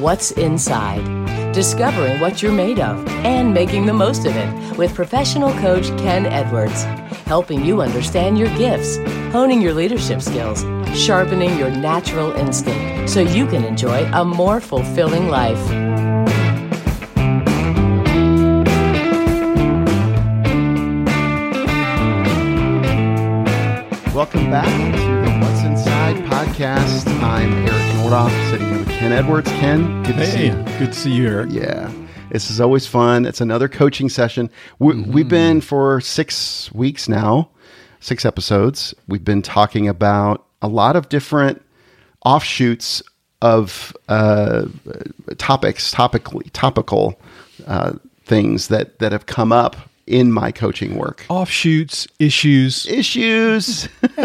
What's Inside. Discovering what you're made of and making the most of it with professional coach Ken Edwards. Helping you understand your gifts, honing your leadership skills, sharpening your natural instinct so you can enjoy a more fulfilling life. Welcome back to the What's Inside podcast. I'm Eric Nordhoff, sitting here with Ken Edwards. Ken, good to see Hey, you. good to see you, Eric. Yeah, this is always fun. It's another coaching session. We, Mm-hmm. We've been for six weeks now, six episodes. We've been talking about a lot of different offshoots of uh, topics, topically topical uh, things that that have come up in my coaching work. Offshoots, issues. issues.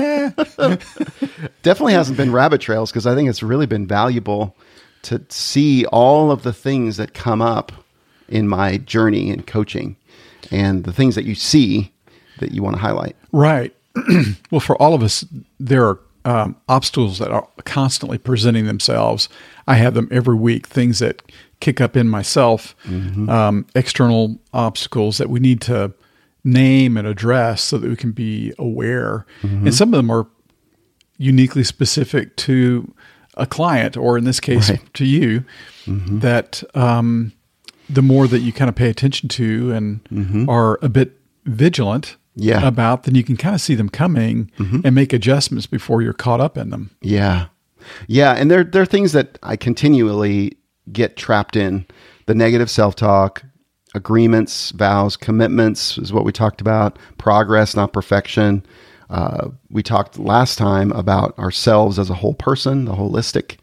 Definitely hasn't been rabbit trails because I think it's really been valuable to see all of the things that come up in my journey in coaching and the things that you see that you want to highlight. Right. well, for all of us, there are um, obstacles that are constantly presenting themselves. I have them every week, things that kick up in myself, mm-hmm. um, external obstacles that we need to name and address so that we can be aware. Mm-hmm. And some of them are uniquely specific to a client, or in this case, Right. to you, mm-hmm. that um, the more that you kind of pay attention to and are a bit vigilant Yeah. about, then you can kind of see them coming and make adjustments before you're caught up in them. Yeah. Yeah. And there, there are things that I continually get trapped in the negative self talk, agreements, vows, commitments is what we talked about, progress, not perfection. Uh, we talked last time about ourselves as a whole person, the holistic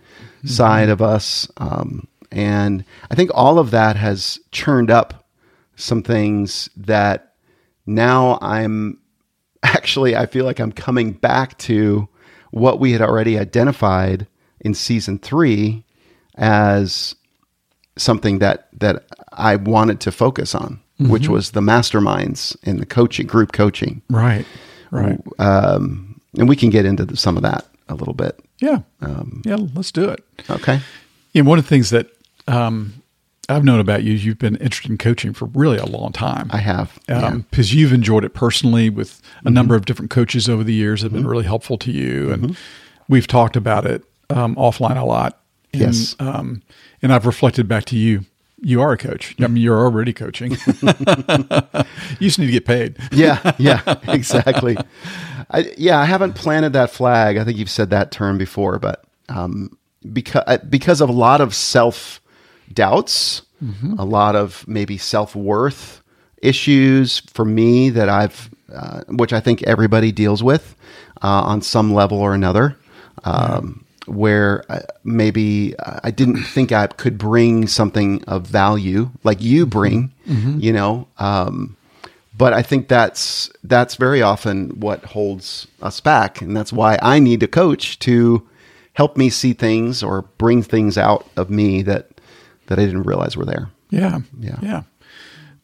side of us. Um, and I think all of that has churned up some things that now I'm actually I feel like I'm coming back to what we had already identified in season three as something that that I wanted to focus on, which was the masterminds and the coaching group coaching, Right. Right. um, and we can get into the, some of that a little bit. Yeah. yeah. Let's do it. Okay. And one of the things that um, I've known about you is you've been interested in coaching for really a long time. I have. yeah. because you've enjoyed it personally with a number of different coaches over the years that have been really helpful to you and we've talked about it um, offline a lot and, Yes. um, and i've reflected back to you you are a coach i mean you're already coaching you just need to get paid yeah, yeah, exactly. I, yeah, I haven't planted that flag. I think you've said that term before, but um, because because of a lot of self doubts, a lot of maybe self worth issues for me that I've, uh, which I think everybody deals with uh, on some level or another. Um, Where uh, maybe I didn't think I could bring something of value like you bring, you know, um, but I think that's that's very often what holds us back, and that's why I need a coach to help me see things or bring things out of me that that I didn't realize were there. yeah Yeah. yeah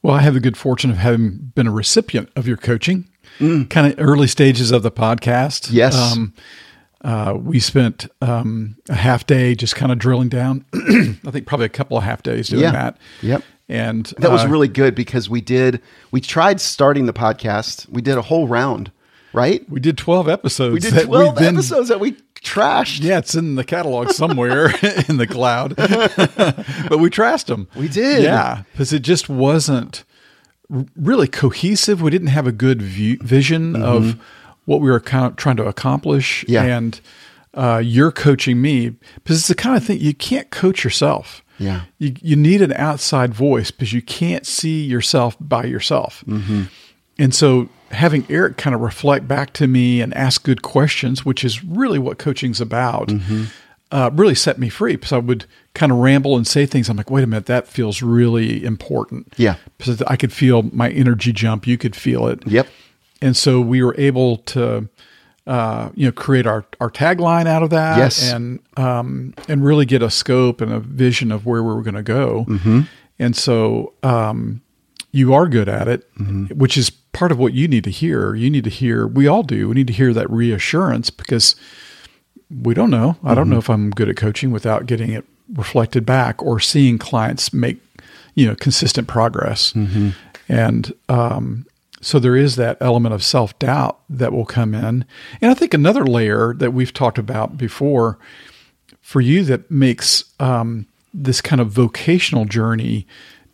well i have the good fortune of having been a recipient of your coaching kind of early stages of the podcast Mm. Yes. um, uh, we spent um, a half day just kind of drilling down. I think probably a couple of half days doing Yeah. that. Yep. And That was uh, really good because we did we tried starting the podcast. We did a whole round, right? we did twelve episodes. We did that we twelve then- episodes that we trashed. Yeah, it's in the catalog somewhere in the cloud, but we trashed them. We did. Yeah, because it just wasn't really cohesive. We didn't have a good view, vision of what we were kind of trying to accomplish. Yeah. and uh, you're coaching me because it's the kind of thing you can't coach yourself. Yeah. you you need an outside voice because you can't see yourself by yourself. Mm-hmm. And so having Eric kind of reflect back to me and ask good questions, which is really what coaching's about, Mm-hmm. uh, really set me free because I would kind of ramble and say things. I'm like, wait a minute, that feels really important. Yeah. Because I could feel my energy jump. You could feel it. Yep. And so we were able to, uh, you know, create our, our tagline out of that Yes. and, um, and really get a scope and a vision of where we were going to go. Mm-hmm. And so, um, you are good at it, Mm-hmm. which is part of what you need to hear. You need to hear, we all do. We need to hear that reassurance because we don't know. I Mm-hmm. don't know if I'm good at coaching without getting it reflected back or seeing clients make you know consistent progress and um, so there is that element of self-doubt that will come in. And i think another layer that we've talked about before for you that makes um, this kind of vocational journey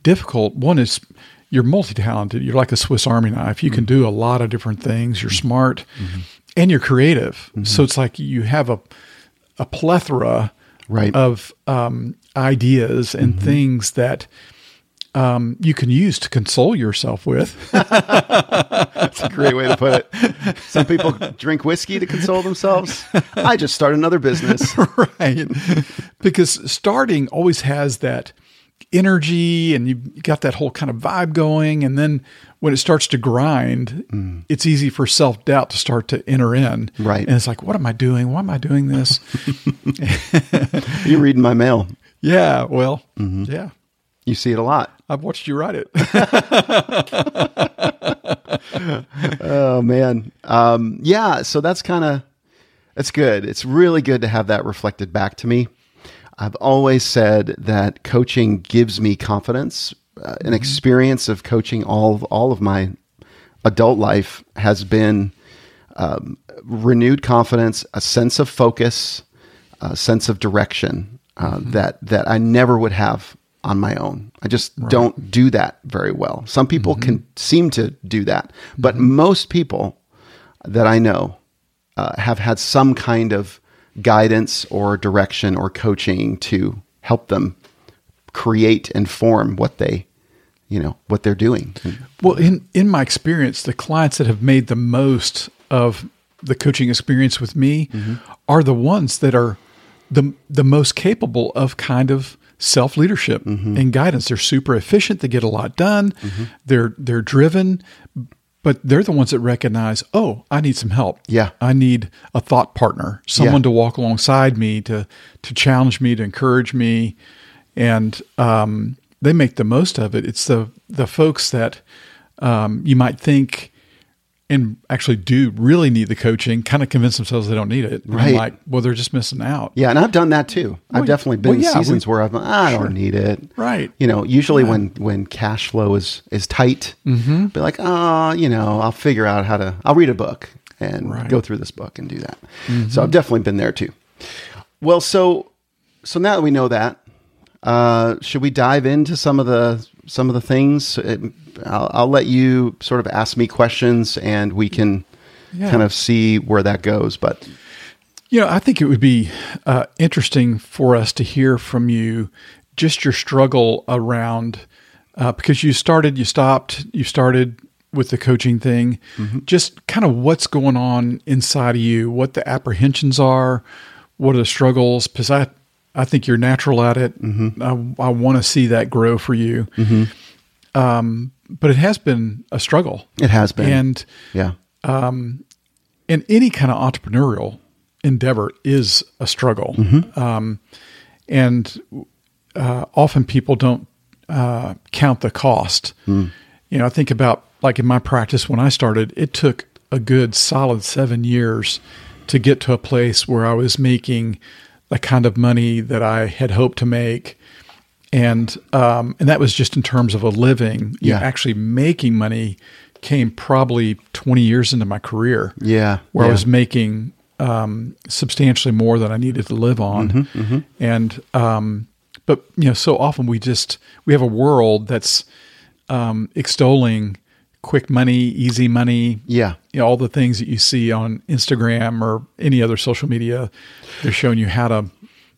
difficult one is you're multi-talented. You're like a swiss army knife. You can mm-hmm. do a lot of different things. You're mm-hmm. smart mm-hmm. and you're creative. So it's like you have a a plethora Right. of um, ideas and things that um, you can use to console yourself with. That's a great way to put it. Some people drink whiskey to console themselves. I just start another business. right. because starting always has that energy and you've got that whole kind of vibe going. And then when it starts to grind, it's easy for self doubt to start to enter in. Right. And it's like, what am I doing? Why am I doing this? You're reading my mail. yeah. Well, yeah. You see it a lot. I've watched you write it. Oh man. Um, yeah, so that's kind of that's good. It's really good to have that reflected back to me. I've always said that coaching gives me confidence. Uh, an experience of coaching all of, all of my adult life has been um, renewed confidence, a sense of focus, a sense of direction uh, that that I never would have on my own. I just don't do that very well. Some people mm-hmm. can seem to do that, but mm-hmm. most people that I know uh, have had some kind of guidance or direction or coaching to help them create and form what they, you know, what they're doing. Well, in in my experience, the clients that have made the most of the coaching experience with me mm-hmm. are the ones that are the the most capable of kind of self leadership and guidance. They're super efficient. They get a lot done. They're they're driven, but they're the ones that recognize, oh, I need some help. Yeah. I need a thought partner, someone Yeah. to walk alongside me, to to challenge me, to encourage me, and um, they make the most of it. It's the the folks that um, you might think and actually do really need the coaching, kind of convince themselves they don't need it. Right. like, well, they're just missing out. Yeah, and I've done that too. I've definitely been well, in yeah, seasons we- where I've I don't need it. Right. You know, usually when when cash flow is is tight, Mm-hmm. be like, oh, you know, I'll figure out how to. I'll read a book and Right. Mm-hmm. go through this book and do that. So I've definitely been there too. Well, so so now that we know that, uh, should we dive into some of the some of the things? It, I'll, I'll let you sort of ask me questions, and we can Yeah. kind of see where that goes. But You know, I think it would be uh, interesting for us to hear from you just your struggle around uh, because you started, you stopped, you started with the coaching thing, just kind of what's going on inside of you, what the apprehensions are, what are the struggles, because I, I think you're natural at it. I, I want to see that grow for you. Um, but it has been a struggle. it has been, And yeah, and any kind of entrepreneurial endeavor is a struggle. Um, and uh, often people don't uh, count the cost. You know, I think about like in my practice when I started, it took a good solid seven years to get to a place where I was making the kind of money that I had hoped to make. And um, and that was just in terms of a living. You know, Yeah. actually making money came probably 20 years into my career yeah, where yeah. I was making um, substantially more than I needed to live on. Mm-hmm, And um, but you know, so often we just we have a world that's um, extolling quick money, easy money. Yeah. you know, all the things that you see on Instagram or any other social media. They're showing you how to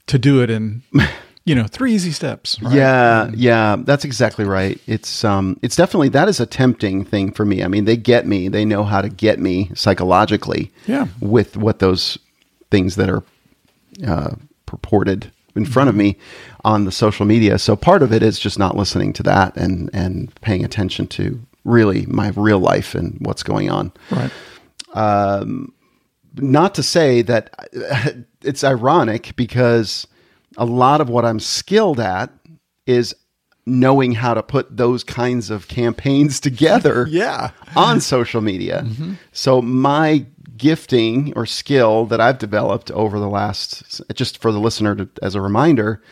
to do it in you know three easy steps. Right? Yeah, yeah, that's exactly right. It's um it's definitely that is a tempting thing for me. I mean, they get me. They know how to get me psychologically. Yeah. With what those things that are uh, purported in front of me on the social media. So part of it is just not listening to that and and paying attention to really my real life and what's going on right. Um, not to say that it's ironic because a lot of what I'm skilled at is knowing how to put those kinds of campaigns together Yeah. on social media. Mm-hmm. So my gifting or skill that I've developed over the last just for the listener to, as a reminder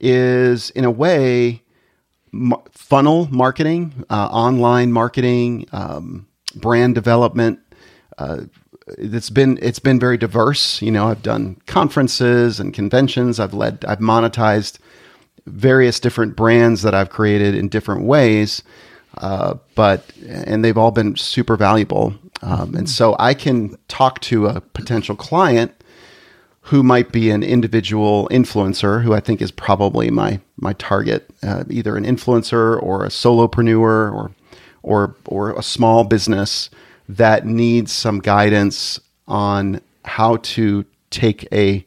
is in a way funnel marketing, uh, online marketing, um, brand development. Uh, it's been it's been very diverse. You know, I've done conferences and conventions. I've led, I've monetized various different brands that I've created in different ways. Uh, but and they've all been super valuable. Um, and so I can talk to a potential client who might be an individual influencer, who I think is probably my my target, uh, either an influencer or a solopreneur or or or a small business that needs some guidance on how to take a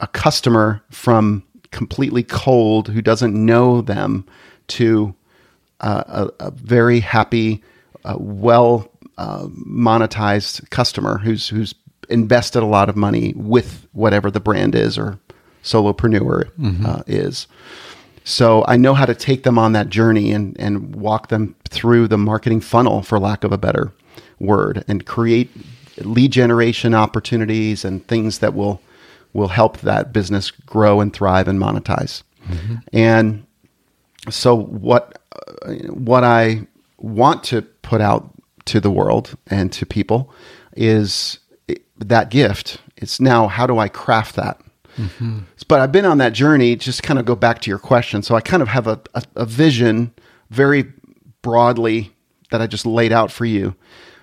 a customer from completely cold who doesn't know them to uh, a, a, very happy, uh, well uh, monetized customer who's who's invested a lot of money with whatever the brand is or solopreneur mm-hmm. Uh, is. So I know how to take them on that journey and and walk them through the marketing funnel, for lack of a better word, and create lead generation opportunities and things that will will help that business grow and thrive and monetize. Mm-hmm. And so what uh, what I want to put out to the world and to people is that gift. It's now how do I craft that? Mm-hmm. But I've been on that journey. Just kind of go back to your question. So I kind of have a, a, a vision very broadly that I just laid out for you.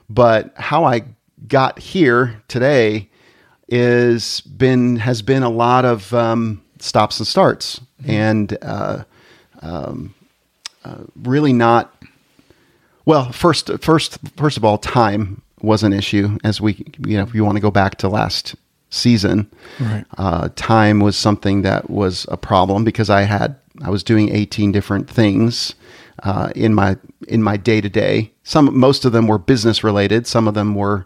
But how I got here today is been has been a lot of um, stops and starts, mm-hmm. and uh, um, uh, really not. Well, first, first, first of all, time was an issue. As we, you know, if you want to go back to last season, right. uh, time was something that was a problem because I had I was doing eighteen different things uh, in my in my day to day. Some most of them were business related. Some of them were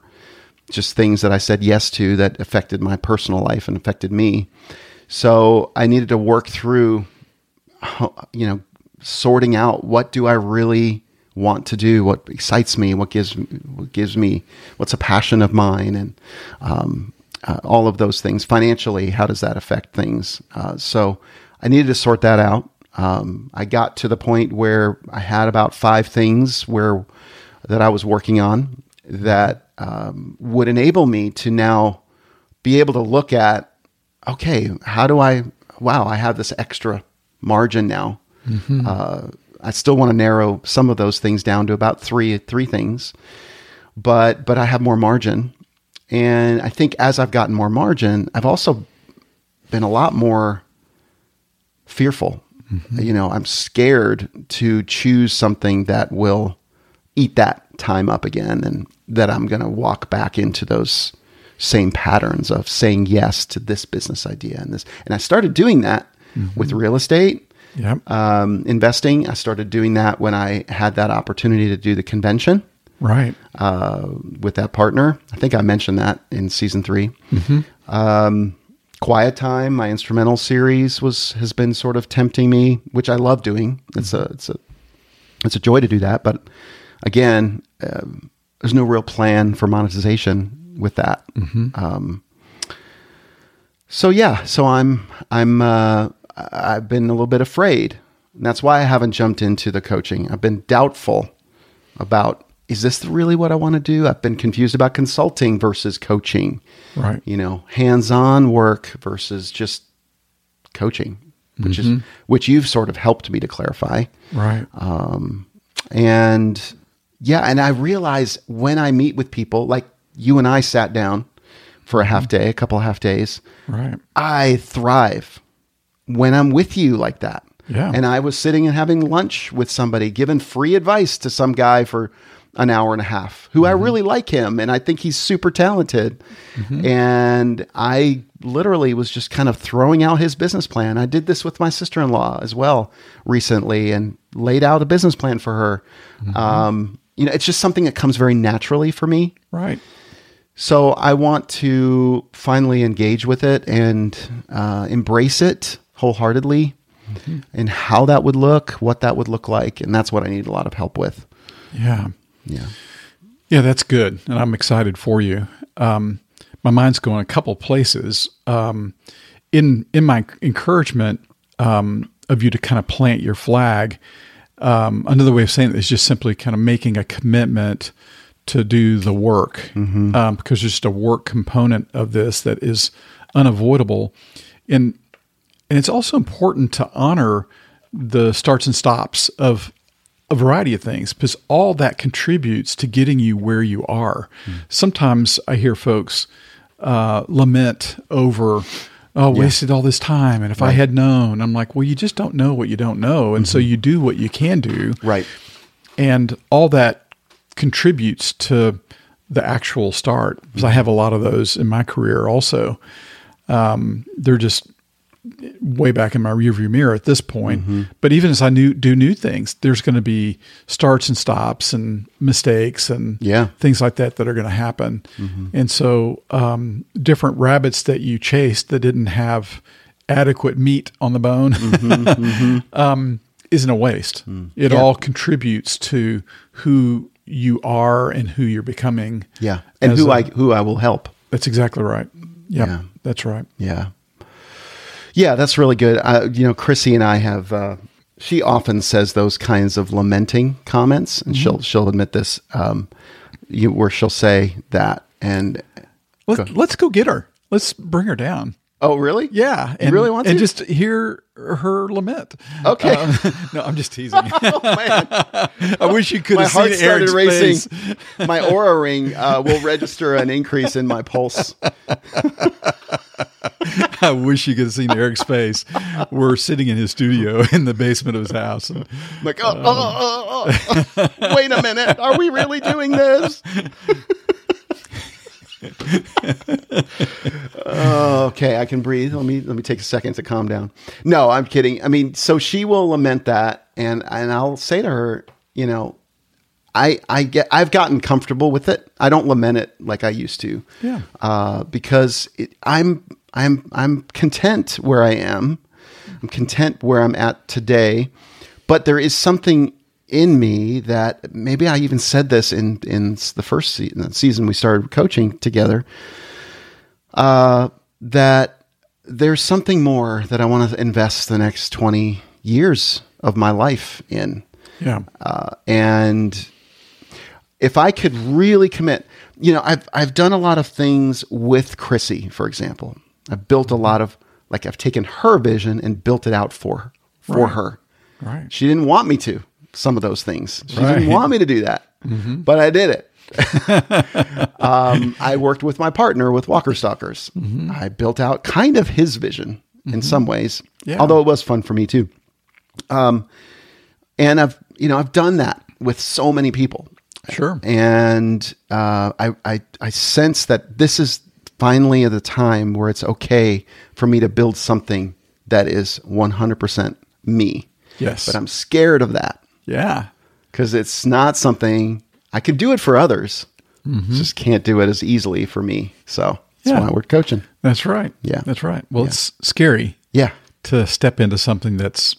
just things that I said yes to that affected my personal life and affected me. So I needed to work through, you know, sorting out what do I really want to do, what excites me, what gives what gives me what's a passion of mine, and um, uh, all of those things. Financially, how does that affect things? Uh, so I needed to sort that out. Um, I got to the point where I had about five things where that I was working on that um, would enable me to now be able to look at okay, how do I? Wow, I have this extra margin now. Mm-hmm. Uh, I still want to narrow some of those things down to about three three things, but but I have more margin, and I think as I've gotten more margin, I've also been a lot more fearful. Mm-hmm. You know, I'm scared to choose something that will eat that time up again and that I'm going to walk back into those same patterns of saying yes to this business idea and this. And I started doing that mm-hmm. with real estate yep. um, investing. I started doing that when I had that opportunity to do the convention. Right. Uh, with that partner. I think I mentioned that in season 3 mm-hmm. um, Quiet Time, my instrumental series was has been sort of tempting me, which I love doing. It's a it's a it's a joy to do that, but again, um, there's no real plan for monetization with that. Mm-hmm. Um, so yeah, so I'm I'm uh, I've been a little bit afraid, and that's why I haven't jumped into the coaching. I've been doubtful about is this really what I want to do? I've been confused about consulting versus coaching. Right. You know, hands-on work versus just coaching, which mm-hmm. is which you've sort of helped me to clarify. Right. Um, and yeah, and I realize when I meet with people, like you and I sat down for a half day, a couple of half days. Right. I thrive when I'm with you like that. Yeah. And I was sitting and having lunch with somebody, giving free advice to some guy for an hour and a half who mm-hmm. I really like him and I think he's super talented. Mm-hmm. And I literally was just kind of throwing out his business plan. I did this with my sister in law as well recently and laid out a business plan for her. Mm-hmm. Um, you know, it's just something that comes very naturally for me. Right. So I want to finally engage with it and uh, embrace it wholeheartedly mm-hmm. and how that would look, what that would look like. And that's what I need a lot of help with. Yeah. Yeah. Yeah, that's good. And I'm excited for you. Um, my mind's going a couple places. Um, in in my encouragement um, of you to kind of plant your flag. Um, another way of saying it is just simply kind of making a commitment to do the work um, because there's just a work component of this that is unavoidable. And and it's also important to honor the starts and stops of a variety of things because all that contributes to getting you where you are. Sometimes I hear folks uh, lament over, oh, wasted all this time. And if I had known, I'm like, well, you just don't know what you don't know. And so you do what you can do. Right. And all that contributes to the actual start. Because I have a lot of those in my career also. Um, they're just way back in my rearview mirror at this point. Mm-hmm. But even as I new, do new things, there's going to be starts and stops and mistakes and Yeah. things like that that are going to happen. And so, um, different rabbits that you chased that didn't have adequate meat on the bone um, isn't a waste. It Yeah. all contributes to who you are and who you're becoming. Yeah. And who a- I who I will help. That's exactly right. Yep, Yeah. that's right. Yeah. Yeah, that's really good. Uh, you know, Chrissy and I have. Uh, she often says those kinds of lamenting comments, and she'll she'll admit this. Um, you, where she'll say that, and Let's, let's go get her. Let's bring her down. oh, really? Yeah, You and, really want and to? just hear her lament. Okay. Um, no, I'm just teasing. oh I wish you could my have heart seen started Eric's racing. face. my Oura ring uh, will register an increase in my pulse. I wish you could have seen Eric's face. We're sitting in his studio in the basement of his house. And Like, oh, oh, oh, oh. wait a minute, are we really doing this? Oh, okay, I can breathe. Let me let me take a second to calm down. No, I'm kidding. I mean, so she will lament that, and and I'll say to her, you know, I I get I've gotten comfortable with it. I don't lament it like I used to. Yeah. Uh, because it, I'm I'm I'm content where I am. I'm content where I'm at today, but there is something in me that maybe I even said this in in the first season, season we started coaching together. Uh, that there's something more that I want to invest the next 20 years of my life in. yeah, Uh, and if I could really commit, you know, I've I've done a lot of things with Chrissy, for example. I've built a lot of like I've taken her vision and built it out for for Right. her. right. She didn't want me to some of those things. She Right. Mm-hmm. didn't want me to do that, but I did it. um, I worked with my partner with Walker Stalkers. Mm-hmm. I built out kind of his vision in some ways, Yeah. although it was fun for me too. Um, and I've you know I've done that with so many people, Sure. and uh, I, I I sense that this is finally at the time where it's okay for me to build something that is 100% me. Yes. But I'm scared of that Yeah. because it's not something I could do it for others. Mm-hmm. Just can't do it as easily for me. So that's Yeah. why we're coaching. That's right. Yeah. That's right. Well, it's scary Yeah. to step into something that's,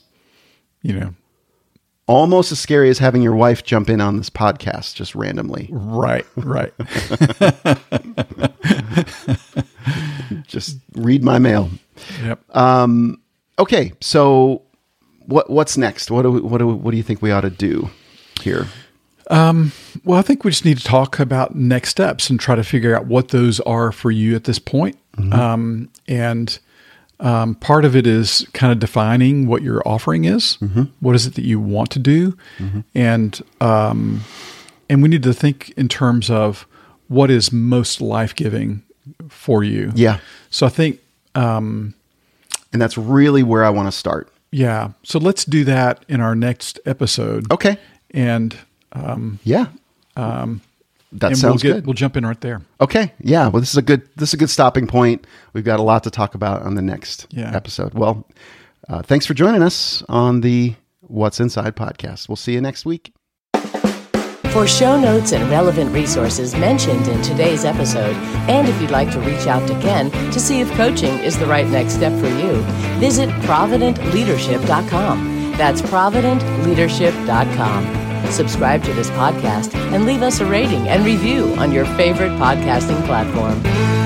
you know, Almost as scary as having your wife jump in on this podcast just randomly. right, right. Just read my mail. yep. Um, okay, so what what's next? What do we, what do we, what do you think we ought to do here? Well, I think we just need to talk about next steps and try to figure out what those are for you at this point. Um, and um, part of it is kind of defining what your offering is. What is it that you want to do, and um, and we need to think in terms of what is most life giving for you. Yeah. So I think um, And that's really where I want to start. Yeah. So let's do that in our next episode. Okay. And Yeah. Um, that sounds we'll get good. we'll jump in right there. Okay. Yeah. Well, this is a good this is a good stopping point. We've got a lot to talk about on the next Yeah. episode. Well, uh, thanks for joining us on the What's Inside podcast. We'll see you next week. For show notes and relevant resources mentioned in today's episode, and if you'd like to reach out to Ken to see if coaching is the right next step for you, visit providentleadership.com. That's providentleadership.com. Subscribe to this podcast and leave us a rating and review on your favorite podcasting platform.